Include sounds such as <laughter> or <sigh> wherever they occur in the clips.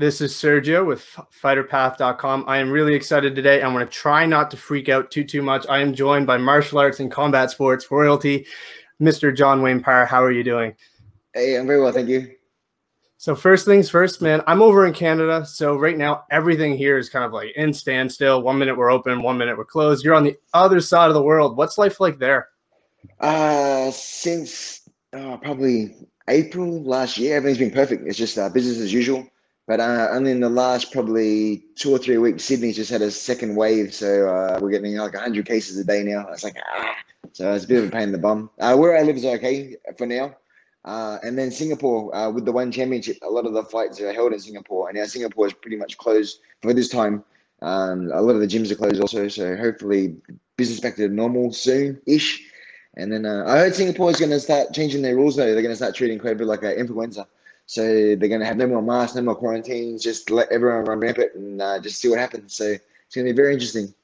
This is Sergio with fighterpath.com. I am really excited today. I'm going to try not to freak out too too much. I am joined by martial arts and combat sports royalty, Mr. John Wayne Parr. How are you doing? Hey, I'm very well, thank you. So first things first, man. I'm over in Canada, so right now everything here is kind of like in standstill. One minute we're open, one minute we're closed. You're on the other side of the world. What's life like there? Uh, since uh, probably April last year, everything's been perfect. It's just uh, business as usual. But uh, only in the last probably two or three weeks, Sydney's just had a second wave. So uh, we're getting like 100 cases a day now. It's like, ah. So it's a bit of a pain in the bum. Uh, where I live is okay for now. Uh, and then Singapore, uh, with the one championship, a lot of the fights are held in Singapore. And now Singapore is pretty much closed for this time. Um, a lot of the gyms are closed also. So hopefully business back to normal soon ish. And then uh, I heard Singapore is going to start changing their rules though. They're going to start treating COVID like an influenza. So they're going to have no more masks, no more quarantines. Just let everyone run rampant and uh, just see what happens. So it's going to be very interesting.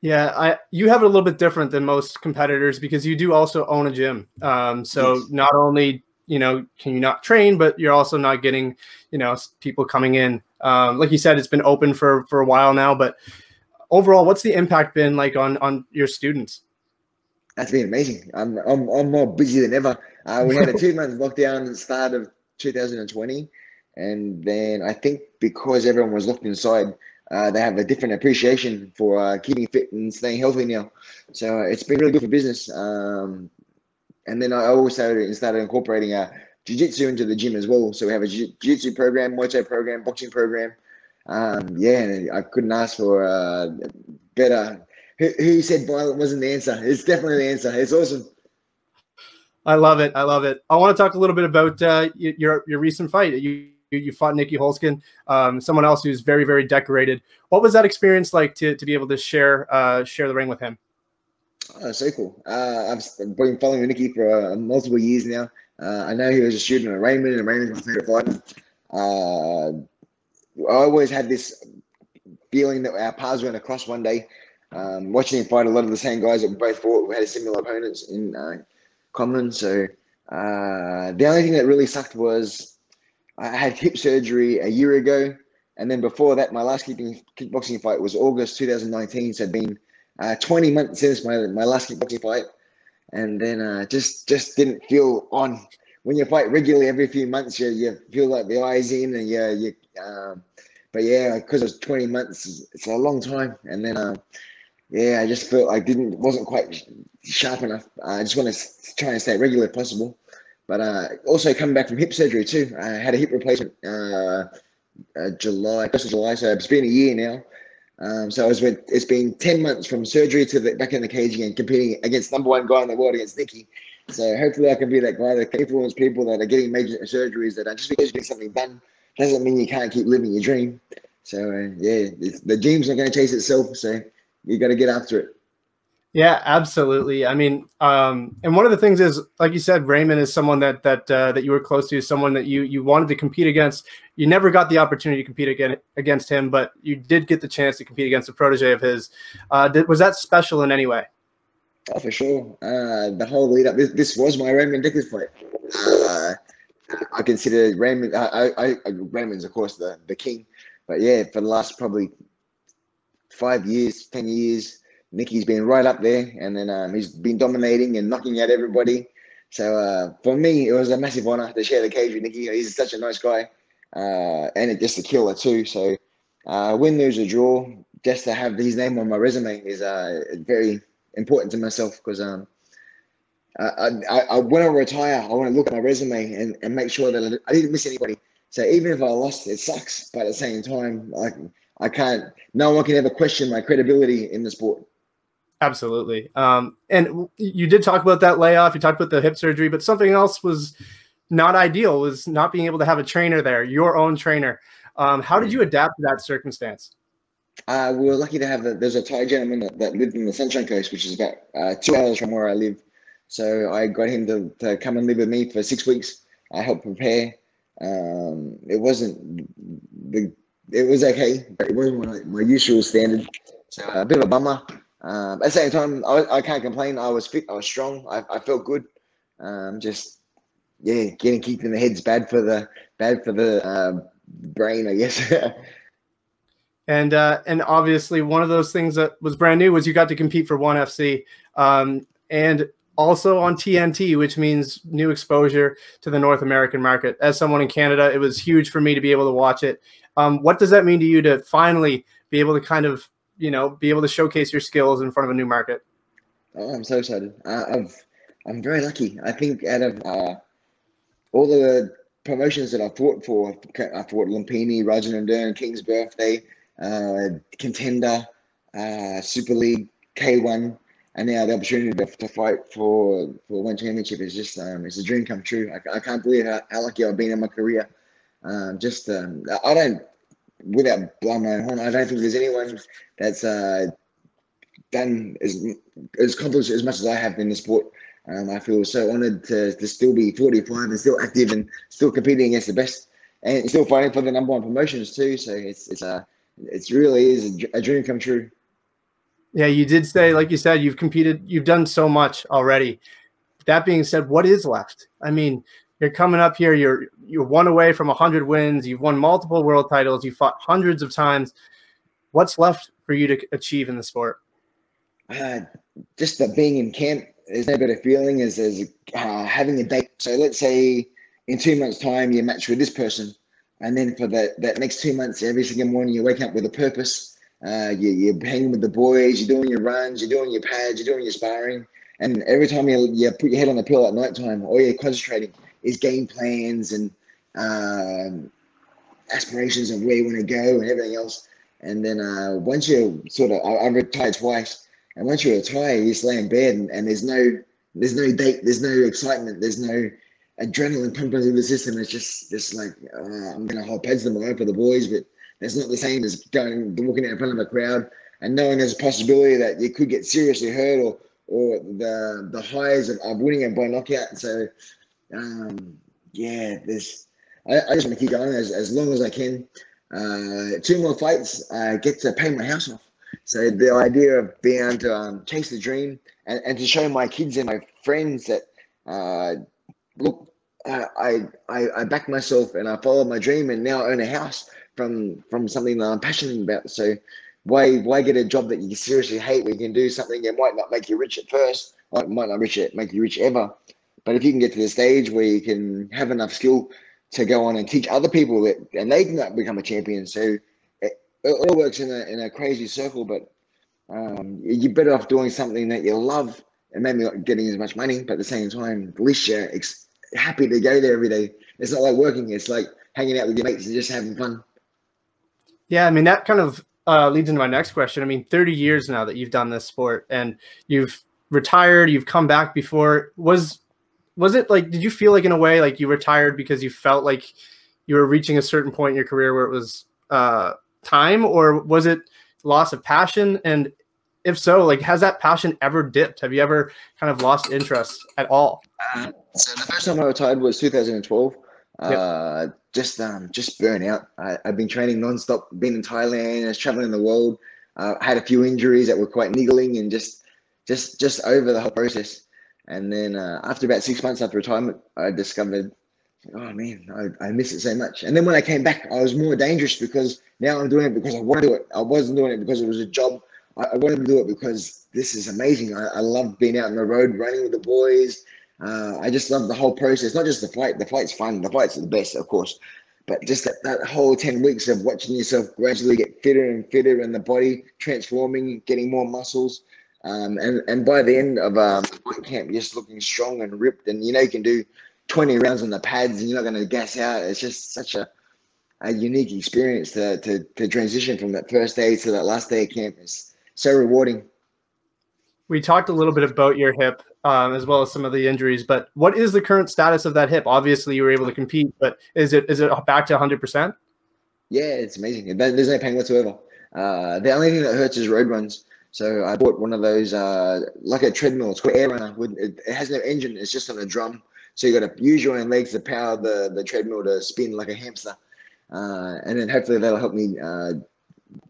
Yeah, I you have it a little bit different than most competitors because you do also own a gym. Um, so yes. not only you know can you not train, but you're also not getting you know people coming in. Um, like you said, it's been open for for a while now, but overall, what's the impact been like on on your students? That's been amazing. I'm I'm, I'm more busy than ever. Uh, we had a <laughs> two month lockdown at the start of 2020. And then I think because everyone was locked inside, uh, they have a different appreciation for uh, keeping fit and staying healthy now. So it's been really good for business. Um, and then I also started, started incorporating uh, jiu-jitsu into the gym as well. So we have a jiu-jitsu program, Muay Thai program, boxing program. Um, yeah, I couldn't ask for uh, better. Who, who said violent wasn't the answer? It's definitely the answer. It's awesome. I love it. I love it. I want to talk a little bit about uh, your your recent fight. You you fought Nieky Holzken, um, someone else who's very very decorated. What was that experience like to to be able to share uh, share the ring with him? Oh, so cool. Uh, I've been following Nieky for uh, multiple years now. Uh, I know he was a student at Raymond, and Raymond's my favorite fighter. Uh, I always had this feeling that our paths were going to cross one day. Um, watching him fight a lot of the same guys that we both fought, we had similar opponents in common. So uh, the only thing that really sucked was I had hip surgery a year ago, and then before that, my last kickboxing fight was August 2019. So it'd been uh, 20 months since my my last kickboxing fight, and then uh, just just didn't feel on. When you fight regularly every few months, you, you feel like the eyes in, and you you. Um, but yeah, because it was 20 months, it's a long time, and then. Uh, yeah, I just felt I didn't wasn't quite sharp enough. I just want to try and stay regular if possible. But uh, also coming back from hip surgery too. I had a hip replacement uh, uh, July, first of July. So it's been a year now. Um, so it's been, it's been 10 months from surgery to the, back in the cage again, competing against number one guy in the world against Nieky. So hopefully I can be that guy that can influence people that are getting major surgeries that are just because you get something done doesn't mean you can't keep living your dream. So uh, yeah, the dream's not going to chase itself. So you got to get after it. Yeah, absolutely. I mean, um, and one of the things is, like you said, Raymond is someone that that uh, that you were close to, someone that you you wanted to compete against. You never got the opportunity to compete again against him, but you did get the chance to compete against a protege of his. Uh, did, was that special in any way? Oh, for sure. Uh, the whole lead up. This, this was my Raymond Dekkers fight. Uh, I consider Raymond. I, I, I, Raymond's of course the the king, but yeah, for the last probably five years, ten years. Nieky's been right up there, and then um, he's been dominating and knocking out everybody. So uh, for me, it was a massive honor to share the cage with Nieky. He's such a nice guy, uh, and just a killer too. So uh, win, lose, or draw, just to have his name on my resume is uh, very important to myself because um, I, I, I, when I retire, I want to look at my resume and, and make sure that I didn't miss anybody. So even if I lost, it sucks, but at the same time, like I can't. No one can ever question my credibility in the sport. Absolutely. Um, and you did talk about that layoff. You talked about the hip surgery, but something else was not ideal. Was not being able to have a trainer there, your own trainer. Um, how did you adapt to that circumstance? Uh, we were lucky to have. A, there's a Thai gentleman that, that, lived in the Sunshine Coast, which is about uh, two hours from where I live. So I got him to, to come and live with me for six weeks. I helped prepare. Um, it wasn't the it was okay, but it wasn't my, my usual standard. So a bit of a bummer. Um, at the same time, I, I can't complain. I was fit. I was strong. I, I felt good. Um, just yeah, getting kicked in the head's bad for the bad for the uh, brain, I guess. <laughs> and uh, and obviously one of those things that was brand new was you got to compete for ONE FC, um, and also on TNT, which means new exposure to the North American market. As someone in Canada, it was huge for me to be able to watch it. Um, what does that mean to you to finally be able to kind of you know be able to showcase your skills in front of a new market? Oh, I'm so excited. I, I've I'm very lucky. I think out of uh, all the promotions that I fought for, I fought Lumpini, Rajadamnern, King's Birthday, uh, Contender, uh, Super League, K1, and now the opportunity to, fight for for one championship is just um, it's a dream come true. I, I can't believe how, how lucky I've been in my career. Um, just um, I don't without blowing my horn, I don't think there's anyone that's uh, done as as accomplished as much as I have in the sport. Um, I feel so honoured to, to still be 45 and still active and still competing against the best and still fighting for the number one promotions too. So it's it's a uh, it's really is a, a dream come true. Yeah, you did say, like you said, you've competed, you've done so much already. That being said, what is left? I mean, you're coming up here, you're you're one away from 100 wins, you've won multiple world titles, you fought hundreds of times. What's left for you to achieve in the sport? Uh, just the being in camp there's no better feeling as, as uh, having a date. So let's say in two months' time you match with this person, and then for that that next two months, every single morning you wake up with a purpose. Uh, you, you're hanging with the boys, you're doing your runs, you're doing your pads, you're doing your sparring, and every time you, you put your head on the pillow at night time, all you're concentrating is game plans and um, aspirations of where you want to go and everything else. And then uh, once you sort of, I, I retired twice. And once you retire, you just lay in bed and, and there's no there's no date, there's no excitement, there's no adrenaline pumping through the system. It's just just like uh, I'm gonna hold pads tomorrow for the boys, but that's not the same as going walking out in front of a crowd and knowing there's a possibility that you could get seriously hurt or or the the highs of, of winning it by knockout. So um, yeah, there's I, I just want to keep going as, as long as I can. Uh, two more fights, uh, get to pay my house off. So the idea of being able to um, chase the dream and, and to show my kids and my friends that uh, look, uh, I, I I back myself and I follow my dream and now I own a house from from something that I'm passionate about. So why why get a job that you seriously hate when you can do something that might not make you rich at first, might might not rich it make you rich ever, but if you can get to the stage where you can have enough skill to go on and teach other people that and they can become a champion. So it all works in a in a crazy circle, but um, you're better off doing something that you love and maybe not getting as much money, but at the same time, at least you're ex- happy to go there every day. It's not like working; it's like hanging out with your mates and just having fun. Yeah, I mean that kind of uh, leads into my next question. I mean, 30 years now that you've done this sport, and you've retired, you've come back before. Was was it like? Did you feel like in a way like you retired because you felt like you were reaching a certain point in your career where it was uh, time or was it loss of passion? And if so, like, has that passion ever dipped? Have you ever kind of lost interest at all? Uh, so the first time I retired was 2012. Yep. Uh, just um, just burn out. I, have been training nonstop. Been in Thailand. I was traveling the world. Uh, had a few injuries that were quite niggling, and just just just over the whole process. And then uh, after about six months after retirement, I discovered oh man, I, I miss it so much. And then when I came back, I was more dangerous because now I'm doing it because I want to do it. I wasn't doing it because it was a job. I, I wanted to do it because this is amazing. I, I love being out on the road, running with the boys. Uh, I just love the whole process, not just the flight. The flight's fun. The flight's the best, of course. But just that, that whole 10 weeks of watching yourself gradually get fitter and fitter and the body transforming, getting more muscles. Um, and, and by the end of um, camp, just looking strong and ripped. And you know, you can do 20 rounds on the pads and you're not going to gas out. It's just such a, a unique experience to, to, to transition from that first day to that last day of camp. It's so rewarding. We talked a little bit about your hip um, as well as some of the injuries, but what is the current status of that hip? Obviously, you were able to compete, but is it is it back to 100%? Yeah, it's amazing. There's no pain whatsoever. Uh, the only thing that hurts is road runs. So I bought one of those, uh, like a treadmill. It's called Air Runner. It, has no engine. It's just on a drum. So you got to use your own legs to power the, the treadmill to spin like a hamster. Uh, and then hopefully that'll help me uh,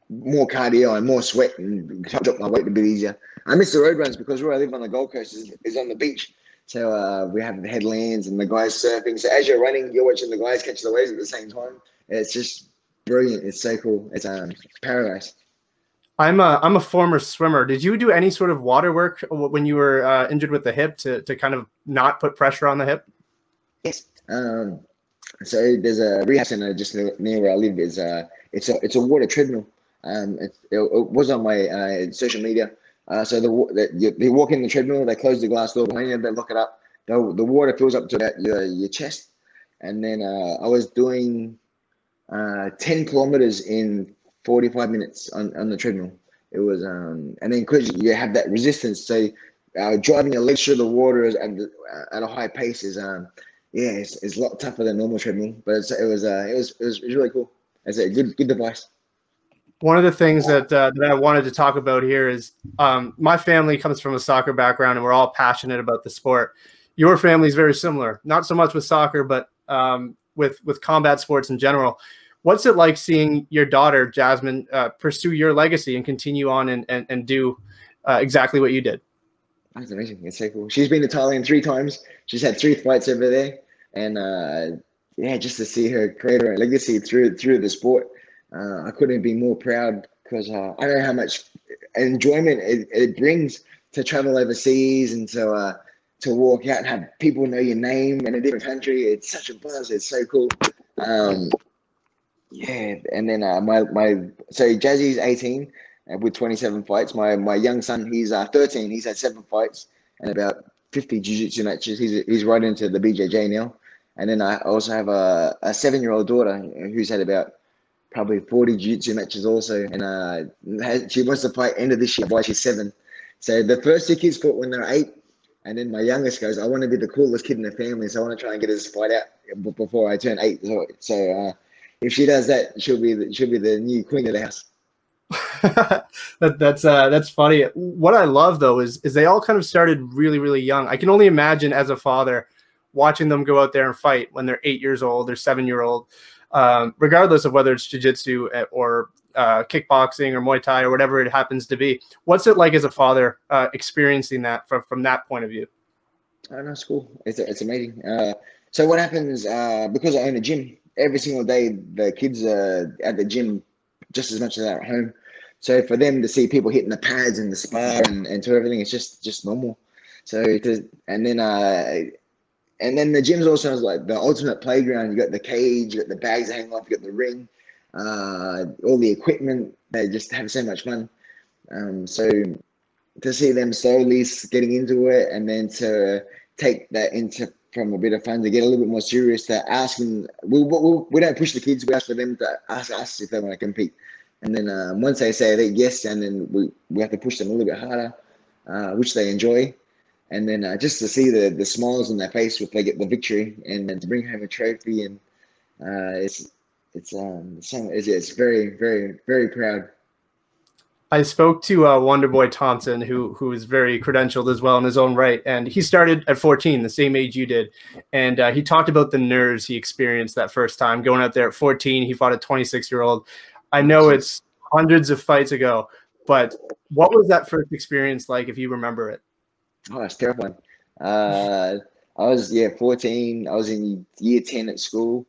more cardio and more sweat and drop my weight a bit easier. I miss the road runs because where I live on the Gold Coast is, is on the beach. So uh, we have the headlands and the guys surfing. So as you're running, you're watching the guys catch the waves at the same time. It's just brilliant. It's so cool. It's um paradise. I'm a I'm a former swimmer. Did you do any sort of water work when you were uh, injured with the hip to to kind of not put pressure on the hip? Yes. Um, so there's a rehab center just near where I live. Is uh, it's a it's a water treadmill. Um, it, it, it was on my uh, social media. Uh, so the, the you, they walk in the treadmill, they close the glass door behind you, they lock it up. The, the water fills up to about your your chest, and then uh, I was doing uh, 10 kilometers in 45 minutes on, on the treadmill. It was, um, and then because you have that resistance, so uh, driving a legs through the water at, at a high pace is, um, yeah, it's, it's a lot tougher than normal treadmill, but it was, uh, it was, it was, really cool. It's a good, good device. One of the things that uh, that I wanted to talk about here is um, my family comes from a soccer background, and we're all passionate about the sport. Your family is very similar, not so much with soccer, but um, with with combat sports in general. What's it like seeing your daughter Jasmine uh, pursue your legacy and continue on and and, and do uh, exactly what you did? That's amazing. It's so cool. She's been to Thailand three times. She's had three fights over there, and uh, yeah, just to see her create her legacy through through the sport, uh, I couldn't be more proud because uh, I know how much enjoyment it, it, brings to travel overseas and to uh, to walk out and have people know your name in a different country. It's such a buzz. It's so cool. Um, yeah, and then uh, my my so Jazzy's 18 uh, with 27 fights. My my young son, he's uh, 13. He's had seven fights and about 50 jiu-jitsu matches. He's he's right into the BJJ now. And then I also have a, a seven-year-old daughter who's had about probably 40 jiu-jitsu matches also. And uh, she wants to fight end of this year while she's seven. So the first two kids fought when they're eight. And then my youngest goes, I want to be the coolest kid in the family, so I want to try and get his fight out before I turn eight. So, so uh, if she does that, she'll be the, she'll be the new queen of the house. <laughs> that, that's uh, that's funny. What I love though is is they all kind of started really really young. I can only imagine as a father watching them go out there and fight when they're eight years old or seven year old, um, regardless of whether it's jujitsu eh, or uh, kickboxing or Muay Thai or whatever it happens to be. What's it like as a father uh, experiencing that from, from that point of view? Oh, no, it's cool. It's, it's amazing. Uh, so what happens, uh, because I own a gym, every single day the kids are at the gym just as much as they're at home. So for them to see people hitting the pads and the spar and, and to everything, it's just just normal. So to, and then uh and then the gym's also like the ultimate playground. You got the cage, you got the bags hanging off, you got the ring, uh, all the equipment. They just have so much fun. Um, so to see them slowly getting into it, and then to take that into from a bit of fun to get a little bit more serious, to asking, we, we, we don't push the kids, we ask for them to ask us if they want to compete. And then um, once they say they yes, and then we, we have to push them a little bit harder, uh, which they enjoy. And then uh, just to see the, the smiles on their face if they get the victory, and then to bring home a trophy, and uh, it's it's um some it's, it's very very very proud. I spoke to uh, Wonderboy Thompson, who who is very credentialed as well in his own right, and he started at 14, the same age you did, and uh, he talked about the nerves he experienced that first time going out there at 14. He fought a 26 year old. I know it's hundreds of fights ago, but what was that first experience like, if you remember it? Oh, it's terrifying. Uh, I was yeah 14. I was in year 10 at school.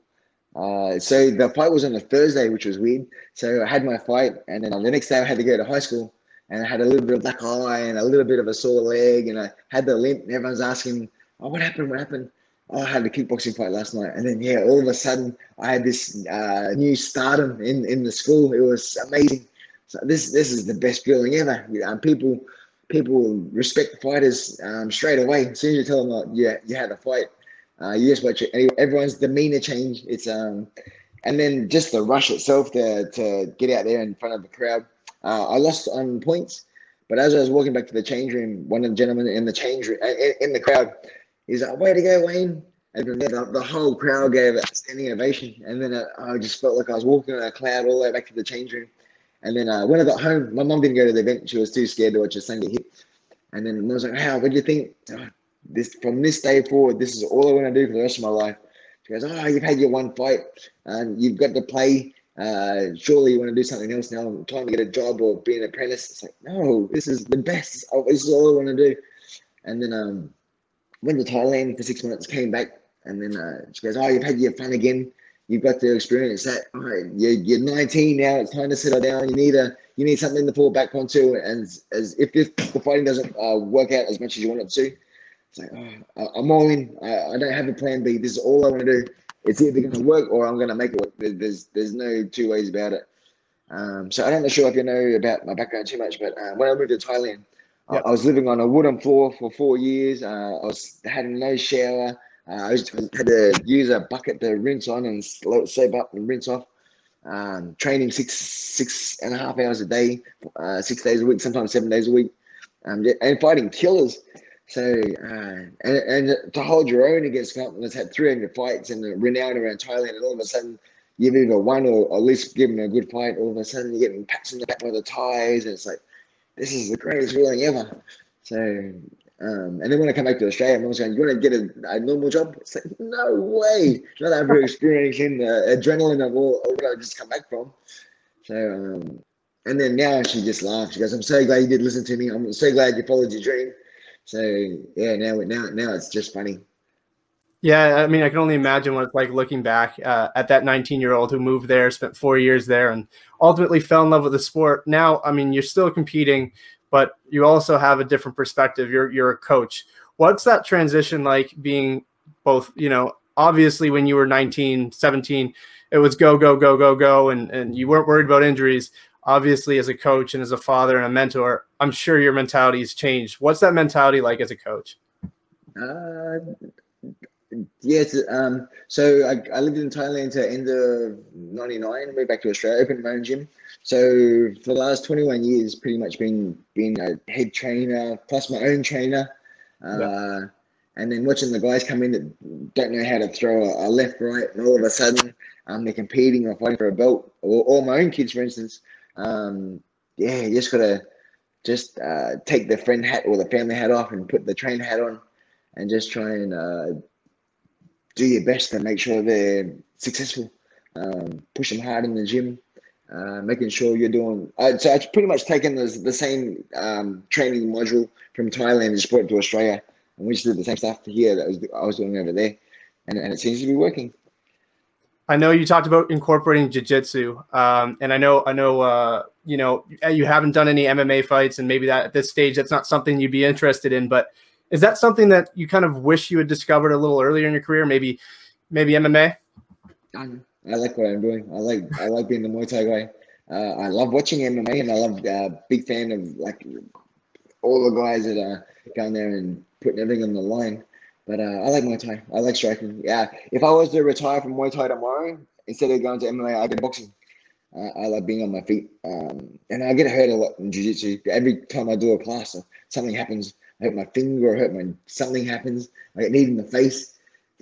Uh, so the fight was on a Thursday, which was weird. So I had my fight, and then the next day I had to go to high school, and I had a little bit of black eye and a little bit of a sore leg, and I had the limp. And everyone's asking, "Oh, what happened? What happened?" Oh, I had a kickboxing fight last night, and then yeah, all of a sudden I had this uh, new stardom in in the school. It was amazing. So this this is the best feeling ever. Um, people people will respect the fighters um, straight away. As soon as you tell them that yeah, you had a fight, uh, you just watch it. Everyone's demeanor change. It's um, and then just the rush itself to to get out there in front of the crowd. Uh, I lost on points, but as I was walking back to the change room, one of the gentlemen in the change room in, in the crowd, he's like, "Way to go, Wayne!" And the, the whole crowd gave a standing ovation. And then uh, I just felt like I was walking on a cloud all the way back to the change room. And then uh, when I got home, my mom didn't go to the event. She was too scared to watch her son get hit. And then I was like, "How? What do you think?" Oh, this from this day forward, this is all I want to do for the rest of my life. She goes, oh, you've had your one fight, and you've got to play. Uh, surely you want to do something else now. I'm trying to get a job or be an apprentice. It's like, no, this is the best. Oh, this is all I want to do. And then um, went to Thailand for six months, came back, and then uh, she goes, oh, you've had your fun again. You've got to experience that. All right, you're, you're 19 now. It's time to settle down. You need a you need something to fall back onto. And as if, if the fighting doesn't uh, work out as much as you want it to, it's like oh, I'm all in. I, I, don't have a plan B. This is all I want to do. It's either going to work or I'm going to make it work. There's there's no two ways about it. Um, so I don't know sure if you know about my background too much, but uh, when I moved to Thailand, yep. I, I, was living on a wooden floor for four years. Uh, I was had no shower. Uh, I had to use a bucket to rinse on and soap up and rinse off. Um, training six six and a half hours a day, uh, six days a week, sometimes seven days a week, um, and fighting killers. So uh, and, and to hold your own against companies that's had 300 fights and renowned around Thailand, and all of a sudden you've either won or at least given a good fight. All of a sudden you're getting pats in the back by the Thais, and it's like this is the greatest feeling ever. So um, and then when I come back to Australia, I'm going, you want to get a, a, normal job? It's like, no way. Not ever experiencing the adrenaline of all, all I just come back from. So, um, and then now she just laughs. She goes, I'm so glad you did listen to me. I'm so glad you followed your dream. So yeah, now, now, now it's just funny. Yeah, I mean, I can only imagine what it's like looking back uh, at that 19 year old who moved there, spent four years there, and ultimately fell in love with the sport. Now, I mean, you're still competing but you also have a different perspective. You're you're a coach. What's that transition like being both, you know, obviously when you were 19, 17, it was go, go, go, go, go, and, and you weren't worried about injuries. Obviously, as a coach and as a father and a mentor, I'm sure your mentality has changed. What's that mentality like as a coach? Uh, yes. Um, so I, I lived in Thailand to end of 99, moved back to Australia, opened my own gym. So for the last 21 years, pretty much been been a head trainer plus my own trainer. Uh, yeah. And then watching the guys come in that don't know how to throw a, a left, right, and all of a sudden um, they're competing or fighting for a belt, or, or my own kids, for instance. Um, yeah, you just gotta just uh, take the friend hat or the family hat off and put the train hat on, and just try and uh, do your best to make sure they're successful. Um, push them hard in the gym, uh, making sure you're doing. Uh, so it's pretty much taken the, the same um, training module from Thailand and just brought it to Australia, and we just did the same stuff here that was, I was doing over there, and, and it seems to be working. I know you talked about incorporating jiu-jitsu, um, and I know I know uh, you know you haven't done any MMA fights, and maybe that at this stage that's not something you'd be interested in. But is that something that you kind of wish you had discovered a little earlier in your career? Maybe maybe MMA. I like what I'm doing. I like I like being the Muay Thai guy. Uh, I love watching MMA, and I love uh, big fan of like all the guys that are down there and putting everything on the line. But uh, I like Muay Thai. I like striking. Yeah, if I was to retire from Muay Thai tomorrow, instead of going to MMA, I'd go boxing. Uh, I like being on my feet, um, and I get hurt a lot in jiu-jitsu. Every time I do a class, something happens. I hurt my finger, I hurt my something happens. I get kneed in the face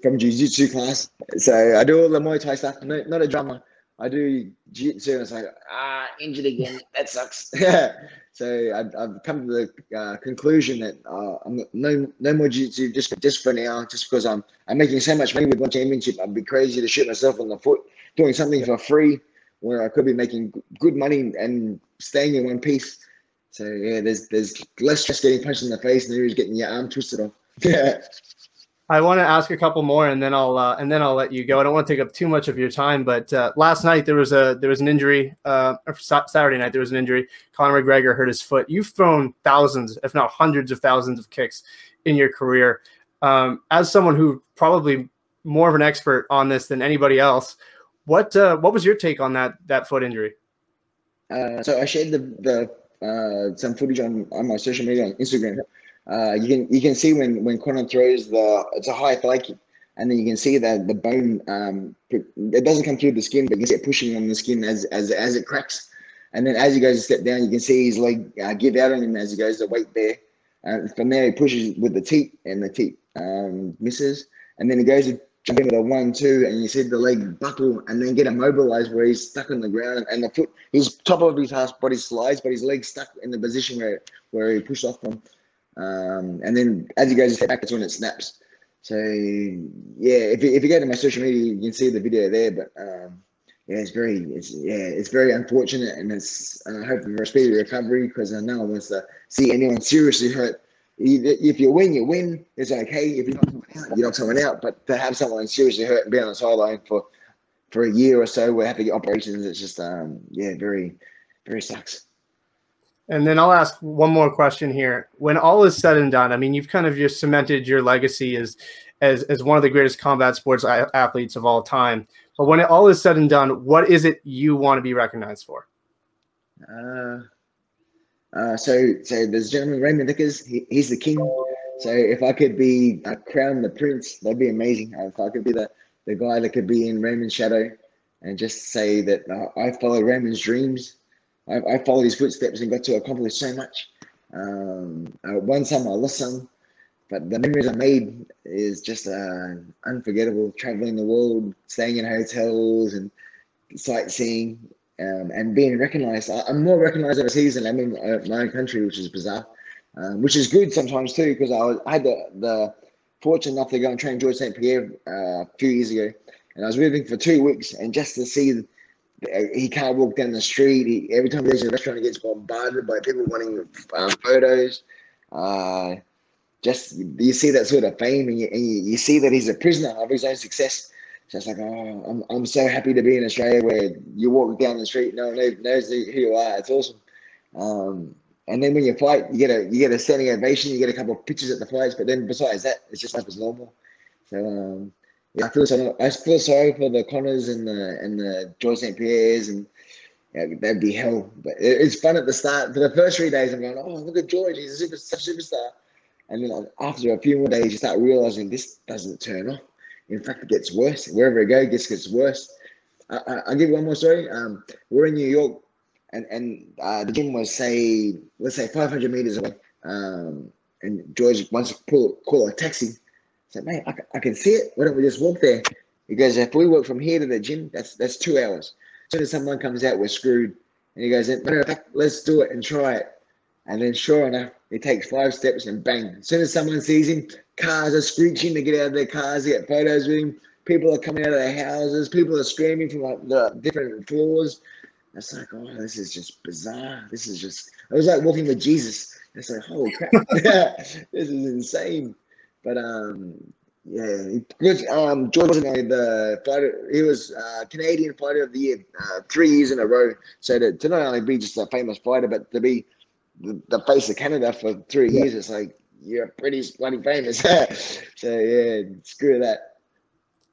from jiu-jitsu class. So I do all the Muay Thai stuff. No, not a drummer. I do jiu-jitsu and it's like, ah, injured again. That sucks. <laughs> yeah. so I've, I've, come to the uh, conclusion that uh, I'm no no more jiu-jitsu just just for now, just because I'm I'm making so much money with one championship. I'd be crazy to shoot myself in the foot doing something for free where I could be making good money and staying in one piece. So yeah, there's there's less just getting punched in the face than there is getting your arm twisted off. <laughs> Yeah. I want to ask a couple more, and then I'll uh, and then I'll let you go. I don't want to take up too much of your time, but uh, last night there was a there was an injury. Uh, Saturday night there was an injury. Conor McGregor hurt his foot. You've thrown thousands, if not hundreds of thousands, of kicks in your career. Um, as someone who probably more of an expert on this than anybody else, what uh, what was your take on that that foot injury? Uh, so I shared the the uh, some footage on on my social media on Instagram. Uh, you can you can see when when Conor throws the it's a high fly kick, and then you can see that the bone um, it doesn't come through the skin, but you can see it pushing on the skin as as as it cracks, and then as he goes a step down, you can see his leg uh, give out on him as he goes. The weight there, and from there he pushes with the teep, and the teep um, misses, and then he goes to jump in with a one two, and you see the leg buckle, and then get immobilized where he's stuck on the ground, and the foot his top of his half body slides, but his leg stuck in the position where where he pushed off from. Um, and then as you guys step back, that's when it snaps. So yeah, if you, if you go to my social media, you can see the video there. But um, yeah, it's very it's yeah it's very unfortunate, and it's and I hope for a speedy recovery because I know I want to see anyone seriously hurt. If you win, you win. It's okay. If you knock someone out, you knock someone out. But to have someone seriously hurt and be on the sideline for for a year or so. We have to get operations. It's just um, yeah, very very sucks. And then I'll ask one more question here. When all is said and done, I mean, you've kind of just cemented your legacy as as as one of the greatest combat sports athletes of all time. But when it all is said and done, what is it you want to be recognized for? Uh, uh, so so there's gentleman Raymond Dekkers. He, he's the king. So if I could be uh, crowned the prince, that'd be amazing. If I could be the the guy that could be in Raymond's shadow and just say that uh, I follow Raymond's dreams I, I followed his footsteps and got to accomplish so much. Um, I won some, I lost some, but the memories I made is just uh, unforgettable. Traveling the world, staying in hotels and sightseeing, um, and being recognized. I, am more recognized overseas than I'm in uh, my own country, which is bizarre, um, which is good sometimes too, because I, I had the, the fortune enough to go and train George St. Pierre uh, a few years ago, and I was with him for two weeks, and just to see he can't walk down the street. He, every time he goes to a restaurant, he gets bombarded by people wanting um, photos. Uh, just you see that sort of fame, and, you, and you, you, see that he's a prisoner of his own success. So it's like, oh, I'm, I'm so happy to be in Australia where you walk down the street, no one knows who you are. It's awesome. Um, and then when you fight, you get a you get a standing ovation, you get a couple of pictures at the fights, but then besides that, it's just like it's normal. So um, I feel so. I feel sorry for the Conors and the and the George St. Pierre's, and yeah, that'd be hell. But it, it's fun at the start. For the first three days, I'm going, oh, look at George, he's a super, superstar. And then after a few more days, you start realizing this doesn't turn off. In fact, it gets worse. Wherever it goes, it gets, gets worse. I, I, will give you one more story. Um, we're in New York, and and uh, the gym was say, let's say 500 meters away. Um, and George wants to pull, call a taxi said, mate, I, I can see it. Why don't we just walk there? He goes, if we walk from here to the gym, that's that's two hours. As soon as someone comes out, we're screwed. And he goes, matter of fact, let's do it and try it. And then sure enough, he takes five steps and bang. As soon as someone sees him, cars are screeching to get out of their cars to get photos with him. People are coming out of their houses. People are screaming from like the different floors. It's like, oh, this is just bizarre. This is just, it was like walking with Jesus. It's like, holy crap. <laughs> this is insane. But um, yeah, good. Um, George was the fighter. He was uh, Canadian Fighter of the Year uh, three years in a row. So to, to not only be just a famous fighter, but to be the, the face of Canada for three yeah. years, it's like you're pretty bloody famous. <laughs> so yeah, screw that.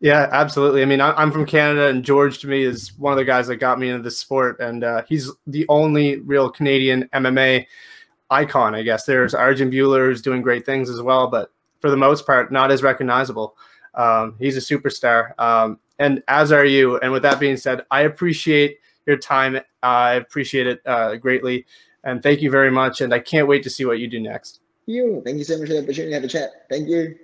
Yeah, absolutely. I mean, I'm from Canada, and George to me is one of the guys that got me into the sport, and uh, he's the only real Canadian MMA icon, I guess. There's Arjan Bhullar who's doing great things as well, but for the most part, not as recognizable. Um, he's a superstar, um, and as are you. And with that being said, I appreciate your time. I appreciate it uh, greatly, and thank you very much. And I can't wait to see what you do next. You, thank you so much for the opportunity to have a chat. Thank you.